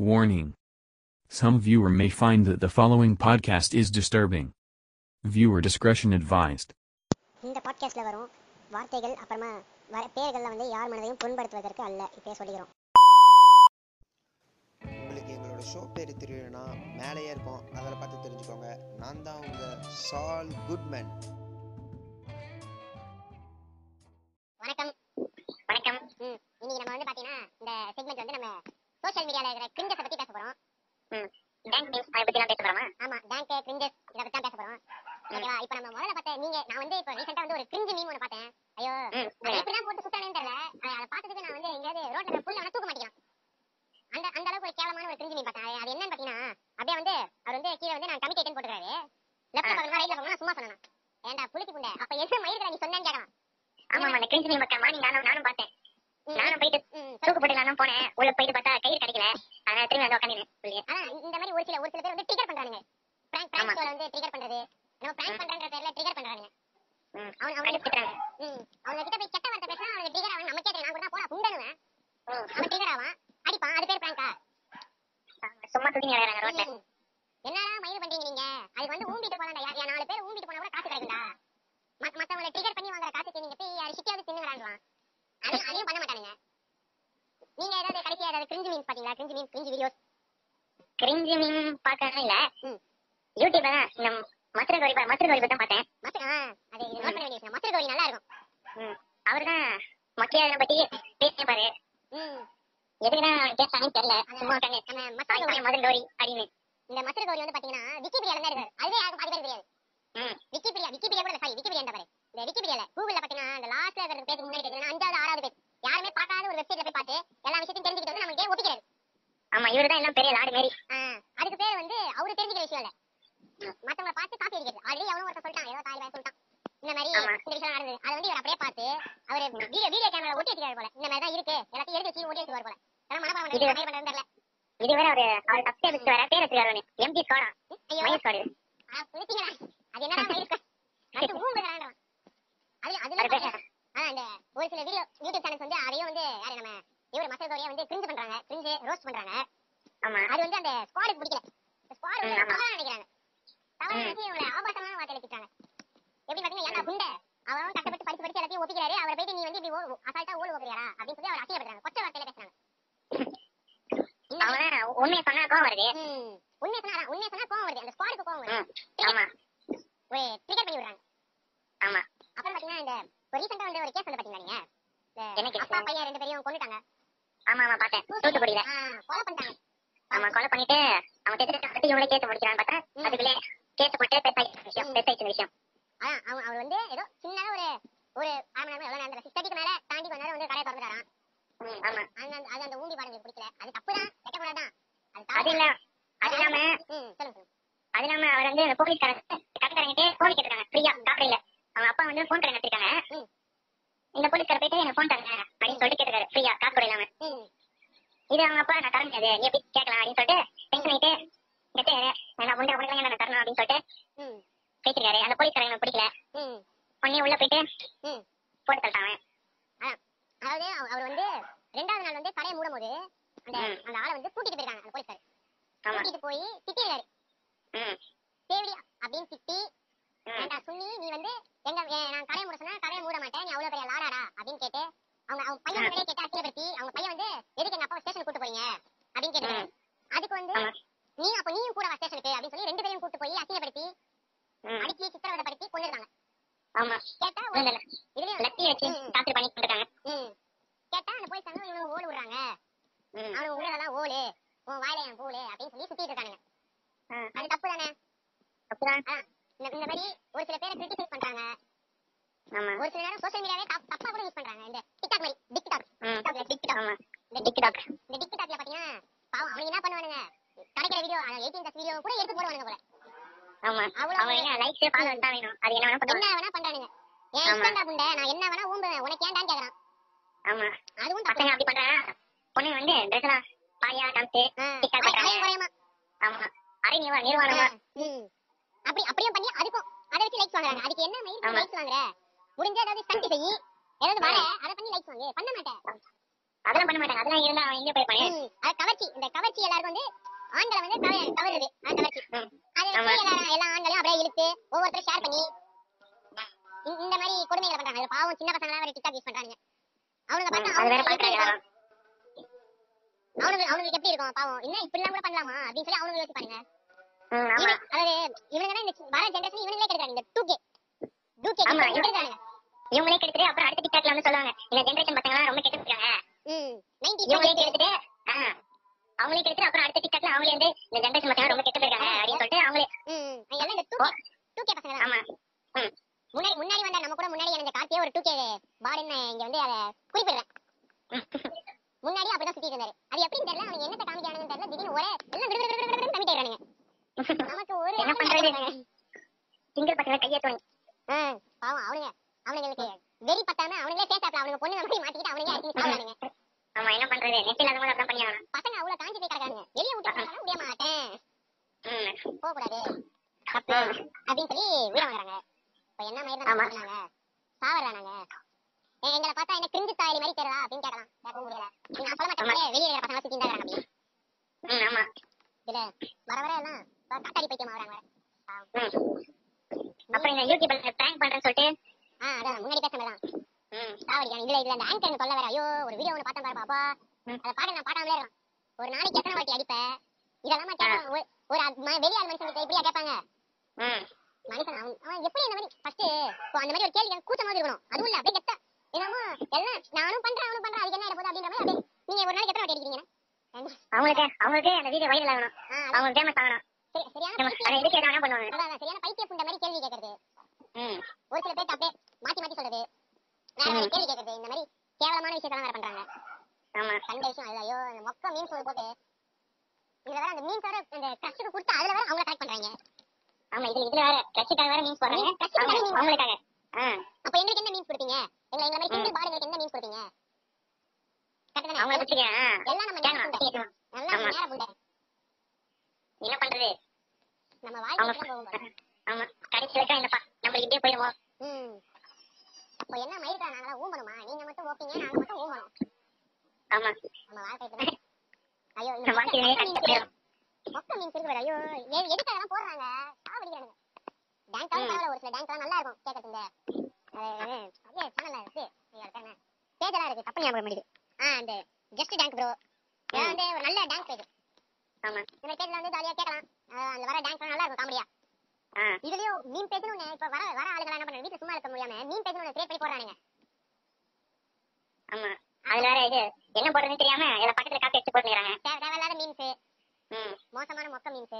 Warning. Some viewer may find that the following podcast is disturbing. Viewer discretion advised. இந்த பாட்காஸ்ட்ல வரும் வார்த்தைகள் அப்புறமா வர பேர்கள்ல வந்து யார் மனதையும் புண்படுத்துவதற்கு அல்ல இப்பயே சொல்லிக்கிறோம் உங்களுக்கு எங்களோட ஷோ பேர் தெரியலனா மேலேயே இருக்கும் அதில் பார்த்து தெரிஞ்சுக்கோங்க நான் தான் உங்கள் சால் குட்மேன் வணக்கம் வணக்கம் ம் இன்னைக்கு நம்ம வந்து பாத்தீங்கன்னா இந்த செக்மெண்ட் வந்து நம்ம சோஷியல் மீடியால இருக்கிற கிரிஞ்சஸ் பத்தி பேச போறோம். டேங்க் மீம்ஸ் அதை பத்தி பேச போறோமா? ஆமா டேங்க் கிரிஞ்சஸ் இத பத்தி தான் பேச போறோம். ஓகேவா? இப்போ நம்ம முதல்ல பார்த்த நீங்க நான் வந்து இப்போ ரீசெண்டா வந்து ஒரு கிரிஞ்சு மீம் ஒன்று பார்த்தேன். ஐயோ அது எப்படி தான் போட்டு சுத்தானேன்னு தெரியல. அதை பார்த்ததுக்கு நான் வந்து எங்கேயாவது ரோட்ல புல்ல வேணா தூக்க மாட்டேங்கிறான் அந்த அந்த அளவுக்கு ஒரு கேவலமான ஒரு கிரிஞ்சு மீம் பார்த்தேன். அது- என்னன்னு பாத்தீங்கன்னா அப்படியே வந்து அவர் வந்து கீழே வந்து நான் கமிட்டேட்னு போட்டுக்கிறாரு. லெஃப்ட் பக்கம் ரைட்ல பக்கம் சும்மா சொன்னேன். ஏன்டா புளிக்கு புண்டை அப்ப என்ன மயிருக்கு நீ சொன்னேன்னு கேட்கலாம். ஆமா அந்த கிரிஞ்சு மக்கள் மாதிரி நானும் நானும் பார்த்தேன். நானும் போயிட்டு தூக்கு போட்டுலாம்னு போனேன். உள்ள போயிட்டு பார்த்தா கயிறு கிடைக்கல. அதனால திரும்பி வந்து உட்காந்து ஆனா இந்த மாதிரி ஒரு சில ஒரு சில பேர் வந்து ட்ரிகர் பண்றானுங்க. பிராங்க். பிராங்க் வந்து ட்ரிகர் பண்றது. நம்ம பிராங்க் பண்றன்ற பேர்ல ட்ரிகர் பண்றானுங்க. அவன் அவன் ம் அவங்க கிட்ட போய் கெட்ட வார்த்தை பேசினா அவனுக்கு ட்ரிகர் ஆவான் நமக்கே தெரியும் நான் கூட போடா புண்டனுவேன் அவன். ட்ரிகர் ஆவான். அடிப்பான். அது பேர் பிராங்கா சும்மா தூக்கி நடக்கிறாங்க ரோட்ல என்னடா மயிர் பண்றீங்க நீங்க? அதுக்கு வந்து ஊம்பிட்டு போனா யார் நாலு பேர் ஊம்பிட்டு போனா கூட காசு கிடைக்கும்டா. மத்த மத்தவங்கள ட்ரிகர் பண்ணி வாங்குற காசுக்கு நீங்க போய் யாரு சிட்டியாவது தின்னுறாங்களாம் அதையும் அதையும் பண்ண மாட்டானுங்க நீங்க ஏதாவது கடைசியா ஏதாவது கிரிஞ்சு மீன்ஸ் பாத்தீங்களா? Cringe memes cringe videos cringe meme பார்க்கறதும் இல்ல. யூடியூப்ல தான் இந்த மதுரை கௌரி மதுரை கௌரி தான் பார்த்தேன். ஆ அது நோட் பண்ண வேண்டிய மஸ்டர் கௌரி நல்லா இருக்கும். அவர்தான் மொக்கையாத பத்தி பேசிப்பாரு ம். எதுக்குதான் பேசுறாங்கன்னு தெரியல. சும்மா நம்ம மஸ்டர் கௌரி மதுரை கௌரி அப்படின்னு. இந்த மஸ்டர் கௌரி வந்து பாத்தீங்கன்னா விக்கிபீடியால தான் இருக்காரு. அதுவே யாருக்கும் பாதி பேர் தெரியாது. விக்கிபீடியா விக்கிபீடியா கூட சாரி விக்கிபீடியா பாரு இந்த விக்கிபீடியால கூகுள்ல பாத்தீங்கன்னா இந்த லாஸ்ட்ல இருக்கிற பேஜ் முன்னாடி அஞ்சாவது ஆறாவது பேஜ் யாருமே பார்க்காத ஒரு வெப்சைட்ல போய் பார்த்து எல்லா விஷயத்தையும் தெரிஞ்சுக்கிட்டு வந்து நமக்கு ஒப்பிக்கிறாரு ஆமா இவரு தான் எல்லாம் பெரிய லாடு மாரி. அதுக்கு பேர் வந்து அவரு தெரிஞ்சுக்கிற விஷயம் இல்ல. மத்தவங்கள பார்த்து காப்பி அடிக்கிறது. ஆல்ரெடி அவனும் ஒருத்தர் சொல்லிட்டான் ஏதோ தாய் சொல்லிட்டான். இந்த மாதிரி. இந்த விஷயம் நடந்தது. அதை வந்து இவர் அப்படியே பார்த்து அவர் வீடியோ வீடியோ கேமரா ஒட்டி வச்சிருக்காரு போல. இந்த மாதிரி தான் இருக்கு. எல்லாத்தையும் எடுத்து வச்சு ஒட்டி வச்சுருவார் போல. அதெல்லாம் மனப்பாடம் பண்ணி தெரியல. இது வேற அவரு அவர் தப்பே வச்சு வர பேர் வச்சிருக்காரு எம்டி ஸ்கோடா ஐயோ. மயஸ் ஸ்கோடு? அது என்னடா மயிருக்கு? அடுத்து ஊம்புகிறான்றான். அதுல அதுல அது பேர் ஆ, இந்த ஒரு சில வீடியோ யூடியூப் சேனல்ஸ் வந்து அதையும் வந்து யாரு நம்ம இவர் மசல் கௌரியா வந்து கிரிஞ்சு பண்றாங்க. கிரிஞ்சு ரோஸ்ட் பண்றாங்க. ஆமா. அது வந்து அந்த ஸ்குவாடுக்கு பிடிக்கல. ஸ்குவாட் வந்து. தவறா நினைக்கிறாங்க. தவறா. நினைச்சு இவங்களை ஆபாசமான வார்த்தையில திட்டுறாங்க. எப்படி பாத்தீங்கன்னா ஏன்டா குண்டை? அவன் கஷ்டப்பட்டு படிச்சு படிச்சு எல்லாத்தையும் ஒப்பிக்கிறாரு அவரை போயிட்டு நீ வந்து இப்படி அசால்ட்டா ஓடு ஓடுறியாரா அப்படின்னு சொல்லி அவர் அசிங்கப்படுறாங்க கொச்ச வார்த்தையில பேசுறாங்க. அவன் உண்மையை சொன்னா கோவம் வருது. உண்மையை சொன்னா உண்மையை சொன்னா கோவம் வருது. அந்த ஸ்குவாடுக்கு கோவம் வருது. ஆமா. ட்ரிகர் பண்ணி விடுறாங்க. ஆமா. அப்புறம் பாத்தீங்கன்னா இந்த ஒரு ரீசெண்டா வந்து ஒரு கேஸ் வந்து பாத்தீங்களா நீங்க? அப்பா பையன் ரெண்டு பேரையும் கொண்டுட்டாங்க ஆமா ஆமா பார்த்தேன் தூத்துக்குடியில கொலை பண்ணிட்டாங்க. ஆமா கொலை பண்ணிட்டு அவன் பத்தி இவங்களே கேட்டு முடிக்கிறான்னு பார்த்தா. அதுக்குள்ளே கேட்டு போட்டு பெருசாயிடுச்சு விஷயம் பெருசாயிடுச்சு விஷயம். அதான் அவன் அவர் வந்து ஏதோ சின்னதா ஒரு ஒரு அரை மணி நேரம் எவ்வளவு நேரம் சிக்ஸ் தேர்ட்டிக்கு மேல தாண்டி கொஞ்ச நேரம் வந்து கடையை திறந்துட்டாராம் ம், ஆமா. அந்த அது அந்த ஊம்பி பாடங்களுக்கு பிடிக்கல. அது தப்பு தான் குணம் தான். அது. இல்ல. அது இல்லாம சொல்லுங்க அது இல்லாம அவர் வந்து போலீஸ்காரங்க கடைக்காரங்கிட்டே போன் கேட்டுருக்காங்க ஃப்ரீயா காப்பரையில அவங்க அப்பா வந்து போன் கடை நடத்திருக்காங்க. இந்த போலீஸ்கார போயிட்டு எனக்கு போன் தரங்க அப்படின்னு சொல்லிட்டு கேட்டுருக்காரு. ஃப்ரீயா காசு கூட இல்லாம இது அவங்க அப்பா நான் தர முடியாது நீ எப்படி கேட்கலாம் அப்படின்னு சொல்லிட்டு டென்ஷன் ஆயிட்டு கேட்டு நான் உண்டு அவனுக்கு நான் தரணும் அப்படின்னு சொல்லிட்டு பேசிருக்காரு அந்த போலீஸ்காரங்க எனக்கு பிடிக்கல. உடனே உள்ள போயிட்டு போட்டு தள்ளிட்டாங்க அதாவது அவ- அவர் வந்து ரெண்டாவது நாள் வந்து கடையை மூடும் போது அந்த. அந்த ஆளை வந்து கூட்டிட்டு போயிருக்காங்க அந்த போலீஸ்கார் கூட்டிட்டு போய் திட்டிருக்காரு ம். தேவடி அப்படின்னு திட்டி ஏன்டா சுண்ணி நீ வந்து எங்க நான் கடையை மூட சொன்னா கடையை மூட மாட்டேன். நீ அவ்வளவு பெரிய லாடாடா அப்படின்னு கேட்டு அவங்க அவங்க பையன் கேட்டு அசிங்கப்படுத்தி அவங்க பையன் வந்து எதுக்கு எங்க அப்பா ஸ்டேஷன் கூட்டு போறீங்க? அப்படின்னு கேட்டு அதுக்கு வந்து நீ அப்ப நீயும் கூட வா ஸ்டேஷனுக்கு அப்படின்னு சொல்லி ரெண்டு பேரும் கூட்டு போய் அசிங்கப்படுத்தி ம். அடிச்சு சித்திரவதைப்படுத்தி கொண்டுருக்காங்க ஆமா. கேட்டா ஒரு இந்த இதுலயும் லத்தி வச்சு டாக்டர் பண்ணி கொடுத்தாங்க ம். கேட்டா அந்த வந்து இவங்க ஓடு விடுறாங்க. அவனுக்கு உள்ளதெல்லாம் ஓடு. உன் வாயில என் பூலு அப்படின்னு சொல்லி சுத்திட்டு இருக்கானுங்க. அது தப்பு தானே? இந்த மாதிரி ஒரு சில பேரை கிரிட்டிசைஸ் பண்றாங்க. ஆமா. ஒரு சில நேரம் சோஷியல் மீடியாவே தப்- தப்பா கூட யூஸ் பண்றாங்க. இந்த டிக்டாக் மாதிரி டிக்டாக் டிக்டாக் ஆமா. இந்த டிக் டாக் இந்த டிக்டாக்ல பாத்தீங்கன்னா பாவம் அவங்க என்ன பண்ணுவானுங்க? கிடைக்கிற வீடியோ எயிட்டீன் பிளஸ் வீடியோ கூட எடுத்து போடுவானுங்க போல. ஆமா. அவ்வளவு அவங்க என்ன லைக்ஸ் ஃபாலோவர்ஸ் தான் வேணும். அது என்ன வேணா பண்ணுவாங்க என்ன வேணா பண்றானுங்க. ஏன். இஷ்டம்டா புண்டை நான் என்ன வேணா ஊம்புவேன் உனக்கு ஏன்டான்னு கேக்குறான்? ஆமா. அதுவும் பசங்க அப்படி பண்றாங்க. பொண்ணு வந்து ட்ரெஸ் எல்லாம் பாயா காமிச்சு அரை- பண்றாங்க. ஆமா. அரை நிர்வா- நிர்வாணமா. அப்படி அப்படியும் பண்ணி அதுக்கும் அதை வச்சு லைக்ஸ் வாங்குறாங்க. அதுக்கு என்ன ஆமா. லைக்ஸ் வாங்குற? முடிஞ்ச ஏதாவது ஸ்டண்ட் செய். ஏதாவது வர அதை பண்ணி லைக்ஸ் வாங்கு. பண்ண மாட்டேன். அதெல்லாம் பண்ண மாட்டாங்க. அதெல்லாம் இருந்தா அவன் எங்க போயிருப்பானே. ம், அது கவர்ச்சி. இந்த கவர்ச்சி எல்லாருக்கும் வந்து ஆண்களை வந்து கவ- கவருது அது கவர்ச்சி. அது எல்லா ஆண்களையும் அப்படியே இழுத்து ஒவ்வொருத்தரும் ஷேர் பண்ணி இந்த- மாதிரி கொடுமைகளை பண்றாங்க. பாவம். சின்ன பசங்க எல்லாம் டிக்டாக் யூஸ் பண்றாங்க அவனுங்க பார்த்தா அவனுக்கு? அவனுக்கு எப்படி இருக்கும்? பாவம். என்ன இப்படி எல்லாம் கூட பண்ணலாமா? அப்படின்னு சொல்லி ம், ஆமா இவன் அதாவது இவனுங்க தான் இந்த வர ஜெனரேஷன் இவனுங்களே கிடைக்கிறாங்க இந்த டூ கே டூ கே ஆமா, கிடைக்கிறாங்க இவங்களே அப்புறம் அடுத்த டிக்டாக்ல வந்து சொல்லுவாங்க இந்த ஜெனரேஷன் பசங்க ரொம்ப கெட்டு இருக்காங்க இவங்களே கெடுத்துட்டு அவங்களே கெடுத்துட்டு அப்புறம் அடுத்த டிக்டாக்ல அவங்களே வந்து இந்த ஜெனரேஷன் பசங்க ரொம்ப கெட்டு அப்படின்னு சொல்லிட்டு அவங்களே எல்லாம் இந்த டூ கே பசங்க ஆமா முன்னாடி முன்னாடி வந்த நம்ம கூட முன்னாடி இணைஞ்ச கார்த்தியே ஒரு டூ கே பாடுன்னு இங்க வந்து அதை குறிப்பிடுறேன். முன்னாடி அப்படிதான் சுத்திட்டு இருந்தாரு அது எப்படின்னு தெரியல அவனுக்கு என்னத்தை காமிக்கிறானுன்னு தெரியல திடீர்னு ஒரே எல்லாம் விடு விடு என்ன பண்றது? சிங்கிள் பசங்க பாவம் அவனுங்க அவனுங்களுக்கு வெறி பத்தாம அவனுங்களே சேத்தாப்ல அவனுங்க பொண்ணு மாதிரி மாட்டிக்கிட்டு அவனுங்களே அடிச்சு ஆமா என்ன பண்றது? நெட் இல்லாத மாதிரி அதான் பசங்க அவ்வளவு காஞ்சி போய் கிடக்கானுங்க வெளியே விட்டு போனா முடிய மாட்டேன். போக கூடாது அப்போ அப்படின்னு சொல்லி உயிரை வாங்குறாங்க. இப்ப என்ன மாதிரி. தான் பண்ணாங்க சாவறானாங்க. எங்களை பார்த்தா என்ன கிரிஞ்சு தாயலி மாதிரி தெரியல அப்படின்னு கேட்கலாம் கேட்கவும் முடியல நீ நான் சொல்ல மாட்டேன் வெளியே இருக்கிற பசங்க சுத்தி இருந்தாங்க அப்படி ம் ஆமா. இதுல வர வர எல்லாம் காத்தாடி பைத்தியம் ம். அப்புறம் இந்த யூடியூப்ல பிராங்க் பண்றேன்னு சொல்லிட்டு ஆ அதான் முன்னாடி பேசுனது தான் ம். சாவடிக்கான இதுல இதுல அந்த ஆங்கர் சொல்ல வேற ஐயோ ஒரு வீடியோ ஒன்று பார்த்தேன் பாரு பாப்பா ம். அதை பாக்க நான் பார்க்காமலே இருக்கான் ஒரு நாளைக்கு எத்தனை வாட்டி அடிப்ப? இதெல்லாம் கேட்கலாம் ஒரு வெளியாள் மனுஷனுக்கு இப்படியா கேட்பாங்க. மனுஷன் அவன் அவன் எப்படி இந்த மாதிரி ஃபர்ஸ்ட் அந்த மாதிரி ஒரு கேள்வி எனக்கு கூச்சமா இருக்கணும். அதுவும் இல்ல அப்படியே கெத்த. என்னமோ எல்லாம் நானும் பண்றேன் அவனும் பண்றேன் அதுக்கு என்ன ஆயிட போகுது அப்படின்ற மாதிரி அப்படியே நீங்க ஒரு நாளைக்கு எத்தனை வாட்டி அடிக்கிறீங்க? அவங்களுக்கு அவங்களுக்கு அந்த வீடியோ வைரல் ஆகணும். ஆ, அதான். அவங்க ஃபேமஸ் ஆகணும். சரியான பைத்திய புண்ட மாதிரி கேள்வி கேட்கறது. ஒரு சில பேர் அப்படியே மாத்தி மாத்தி சொல்றது. வேற வேற ம். கேள்வி கேட்கறது. இந்த மாதிரி கேவலமான விஷயத்தெல்லாம் வேற பண்றாங்க. ஆமா. கண்ட விஷயம் அதுல ஐயோ இந்த மொக்க மீன்ஸ் போட்டு இதுல வேற அந்த மீன்ஸ் வேற இந்த ட்ரஸ்ட்டுக்கு கொடுத்து அதுல வேற அவங்கள கரெக்ட் பண்றாங்க. ஆமா இதுல இதுல வேற கட்சிக்காக வேற மீன்ஸ் போடுறாங்க. அவங்களுக்காக. அப்ப எங்களுக்கு என்ன மீன்ஸ் கொடுப்பீங்க எங்களை எங்களை மாதிரி சிங்கிள் பாடுங்களுக்கு என்ன மீன்ஸ் கொடுப்பீங்க கரெக்ட் அவங்கள தானே பிடிச்சிக்க ஆ. எல்லாம் நம்ம நேர கேட்கணும், புண்டை கேட்கணும். நல்லா நம்ம ஆமா. நேர புண்டை என்ன பண்றது? நம்ம வாழ்க்கை. ஆமா கடைசி வரைக்கும் இந்த நம்மளுக்கு இப்படியே போயிடுவோம். ம். அப்போ என்ன மயிர்கா நாங்களா ஊம்பணுமா? நீங்க மட்டும் ஓப்பீங்க நாங்க மட்டும் ஊம்பணும். ஆமா. நம்ம வாழ்க்கை. ஐயோ இந்த நம்ம வாழ்க்கையிலே கஷ்டம். மொக்க மீன்ஸ் இருக்கு பாரு. ஐயோ எ- எதுக்கு அதெல்லாம் போடுறாங்க? சாவடிக்கிறானுங்க டான்ஸ். பரவாயில்ல ஒரு சில டான்ஸ் நல்லா இருக்கும் கேட்கறது இந்த அது, அப்படியே சேனல்ல இருக்கு. ஐயோ, அது என்ன? பேஜ் எல்லாம் இருக்கு தப்பு ஞாபகம் பண்ணிடு ஆ அந்த ஜஸ்ட் டான்ஸ் ப்ரோ. வந்து ஒரு நல்ல டான்ஸ் பேஜ் ஆமா. இந்த பேஜ்ல வந்து ஜாலியா கேட்கலாம். அஹ் அந்த வர டான்ஸ் நல்லா இருக்கும் காமெடியா ஆ. இதுலயும் மீன் பேஜ்னு ஒண்ணு இப்ப வர வர ஆளுங்க என்ன பண்றாங்க? சும்மா இருக்க முடியாம மீன் பேஜ்னு ஒண்ணு கிரியேட் பண்ணி போடுறானுங்க. ஆமா. அதுல வேற இது என்ன போடுறதுன்னு தெரியாம இதுல பக்கத்துல காப்பி அடிச்சு போட்டுக்கிறாங்க தேவை தேவையில்லாத மீன்ஸ் மோசமான மொக்க மீன்ஸ்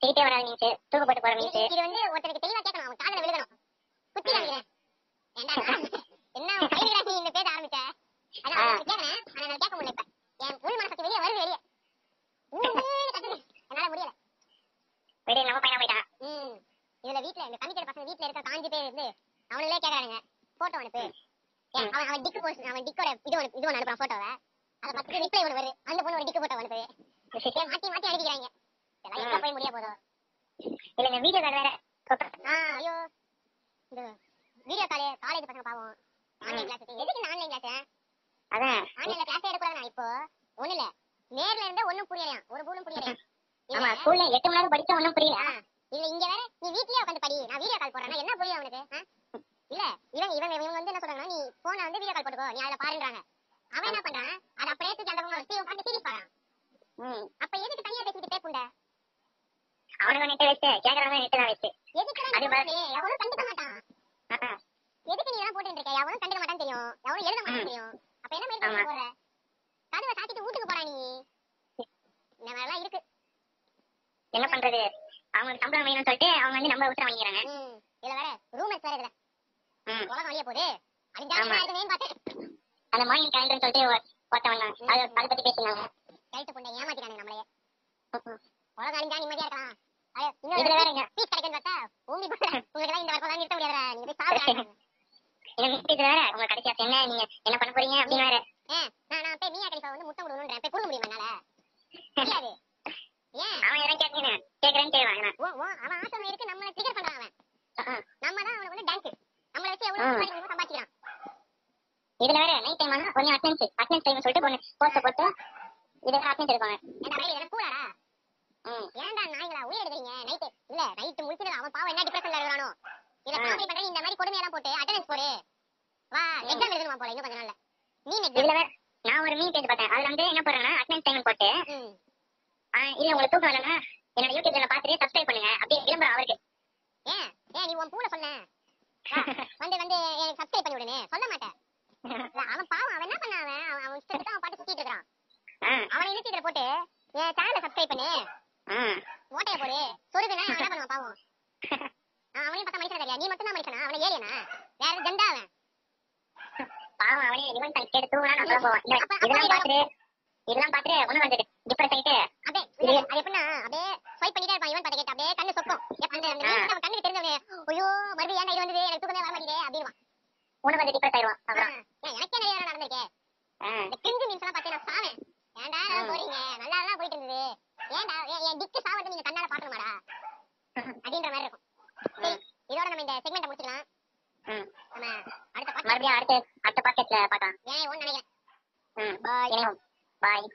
சிரிப்பே வராத மீன்ஸ் தூக்கு போட்டு போற மீன்ஸ் இது வந்து ஒருத்தருக்கு தெளிவா கேட்கணும் அவன் காதுல விழுகணும். குத்தி என்ன இந்த பேச ஆரம்பிச்ச? அதான். அவனுக்கு கேட்கறேன் ஆனா நான் கேட்க முடியல இப்ப என் உள் மனசுக்கு வெளியே வருது வெளியே ஊன்னு கத்துது. என்னால முடியல வெளியே நம்ம பையனா போயிட்டான் ம் இதுல வீட்ல இந்த கமிட்டட் பசங்க வீட்ல இருக்க காஞ்சி பேர் இருந்து அவங்களே கேக்குறானுங்க போட்டோ அனுப்பு ஏன், அவன் அவன் டிக்கு போஸ்ட் அவன் டிக்கோட இது ஒன்று இது ஒன்று அனுப்புறான் போட்டோவை அதை பார்த்துட்டு ரிப்ளை ஒன்று வருது அந்த பொண்ணு ஒரு டிக்கு போட்டோ அனுப்புது அனுப்பிக்கிறாங்க இதெல்லாம் எங்க போய் முடிய போதும் இல்ல இந்த வீடியோ வேற வேற ஐயோ. இந்த வீடியோ காலே காலேஜ் பசங்க பாவம். ஆன்லைன் கிளாஸ் எதுக்கு இந்த ஆன்லைன் கிளாஸ் அதான். ஆன்லைன்ல கிளாஸ் எடுக்கூடாது இப்போ? ஒண்ணு இல்ல நேர்ல இருந்தே ஒண்ணும் புரியலையாம் ஒரு பூலும் புரியலையாம் ஆமா ஸ்கூல்ல எட்டு மணி நேரம் படிச்சா ஒண்ணும் புரியல. ஆ, இதுல இங்க வேற நீ வீட்லயே உட்காந்து படி. நான் வீடியோ கால் போடுறேன்னா என்ன புரியும் அவனுக்கு? இல்ல இவங்க இவங்க இவங்க வந்து என்ன சொல்றாங்கன்னா நீ போனை வந்து வீடியோ கால் போட்டுக்கோ. நீ அதுல பாருன்றாங்க. அவன் என்ன பண்றான்? அதை அப்படியே தூக்கி அந்த உட்காந்து சீரிஸ் பாறான் பேப்புண்ட அவனுக்கு நெட்டு வச்சு கேக்குறவங்க நெட்டு தான் வச்சு. எதுக்கு அது தான் பா- எவனும் கண்டுக்க மாட்டான்? எதுக்கு நீ இதெல்லாம் போட்டுட்டு இருக்க? எவனும் கண்டுக்க மாட்டான்னு தெரியும். எவனும் எழுத மாட்டான்னு தெரியும். அப்ப என்ன மாதிரி ஆமா. போடுற? கதவை சாத்திட்டு வீட்டுக்கு போறா நீ. இந்த மாதிரிலாம் இருக்கு. என்ன பண்றது? அவங்களுக்கு சம்பளம் வேணும்னு சொல்லிட்டு அவங்க வந்து நம்ம விட்டு வாங்கிக்கிறாங்க. இதுல வேற ரூம்மேட்ஸ் வேற இதுல. உலகம் வழிய போகுது. அந்த மாயின் கேலண்டர்னு சொல்லிட்டு ஒ- ஒருத்தவன் தான் அதை பத்தி பேசினாங்க. கழுத்து பொண்ணை ஏமாத்திட்டானுங்க நம்மளையே. உலகம் அழிஞ்சா நிம்மதியா இருக்கலாம். அது இன்னொரு இதுல வேற இங்க பீஸ் கிடைக்குன்னு பார்த்தா ஊம்பி போற உங்களுக்கு இந்த வரப்பெல்லாம் நிறுத்த முடியாதுடா நீங்க போய் சாப்பிடுறாங்க இந்த மிஸ்டேக் வேற உங்க கடைசியா என்ன? நீங்க என்ன பண்ண போறீங்க அப்படின்னு வேற. நான் நான் போய் மீயா கடிப்பா வந்து முட்டை விடணுன்றேன் போய் கொடுக்க முடியுமா என்னால? முடியாது ஏன் அவன் எதனா கேட்கிறேன் கேட்கறேன்னு கேட்கறாங்க ஓ ஓ அவன் ஆசை இருக்கு. நம்மள ட்ரிகர் பண்றான் அவன். நம்ம தான் அவனுக்கு வந்து டேங்க் நம்மள வச்சு எவ்வளவு சம்பாதிக்கிறான். இதுல வேற நைட் டைம் ஆனா கொஞ்சம் அட்டென்ஸ் அட்டென்ஸ் டைம் சொல்லிட்டு ஒன்று போஸ்ட் போட்டு இதுக்கு அட்டென்ஸ் எடுப்பாங்க. ஏன்டா வயிறு என்ன கூடாடா உயிர் எடுக்கிறீங்க நைட்டு இல்ல நைட்டு முடிச்சிட்டு அவன் பாவம் என்ன டிப்ரெஷன்ல இருக்கிறானோ இத. காமெடி பண்ற இந்த மாதிரி கொடுமையெல்லாம் போட்டு அட்டெண்டன்ஸ் போடு. வா எக்ஸாம் எழுதணுமா போல இன்னும் கொஞ்ச நாள்ல? நீ இதுல நான் ஒரு மீன் பேஜ் பார்த்தேன். அதுல வந்து என்ன போடுறாங்கன்னா அட்டென்ஸ் டைம் போட்டு இல்ல உங்களுக்கு தூக்கம் வரலன்னா என்னோட யூடியூப் சேனல் பார்த்துட்டு சப்ஸ்கிரைப் பண்ணுங்க. அப்படியே விளம்பரம் அவருக்கு. ஏன்? ஏன் நீ உன் பூல வா, வந்து வந்து எனக்கு சப்ஸ்கிரைப் பண்ணி விடுன்னு. சொல்ல மாட்டேன். அவன் பாவம் அவன் என்ன பண்ண அவன்? அவன் இஷ்டத்துக்கு அவன் பாட்டு சுத்திட்டு இருக்கான் அவனை இழுத்து போட்டு என் சேனலை சப்ஸ்கிரைப் பண்ணு. ஓட்டைய போடு. சொருகுனா அவன் என்ன பண்ணுவான் பாவம்? அவன் அவனையும் பார்த்தா மனுஷன் நீ மட்டும் தான் மனுஷனா அவனை ஏலியனா? வேற ஜெண்டா அவன்? பாவம் அவனே ரிவன் டைம் கேட்டு தூங்கினா நான் சொல்ல போவேன். இந்த- அப்ப- அப்ப இதெல்லாம் இதெல்லாம் பார்த்துட்டு இதெல்லாம் பார்த்துட்டு ஒண்ணு வந்துட்டு டிப்ரெஸ் ஆயிட்டு அப்படியே இல்ல, அது எப்படின்னா அப்படியே ஸ்வைப் பண்ணிட்டே இருப்பான். இவன் பத்த அப்படியே கண்ணு சொக்கும் அந்த அந்த அவன் கண்ணுக்கு தெரிஞ்சவனே ஐயோ மறுபடியும் ஏன்டா இது வந்தது? எனக்கு தூக்கமே வர மாட்டேங்குதே அப்படின்வான் ஒண்ணு வந்து டிப்ரெஸ் ஆயிடுவான். ஆ, அப்புறம் ஏன் எனக்கே நிறைய தடவை நடந்திருக்கே. ஆ, இந்த கிரிஞ்சு மீன்ஸ் எல்லாம் பார்த்து நான் சாவேன். ஏன்டா போறீங்க நல்லா தான் போயிட்டு இருந்தது ஏன்டா என் டிக்கு சாவறது நீங்க கண்ணால பாக்கணுமாடா? அப்படின்ற மாதிரி இருக்கும். சரி இதோட நம்ம இந்த செக்மெண்ட் முடிச்சுக்கலாம். நம்ம அடுத்த மறுபடியும் அடுத்த அடுத்த பாக்கெட்ல பார்க்கலாம். ஏன் ஒன்னு நினைக்கிறேன். பாய் பாய்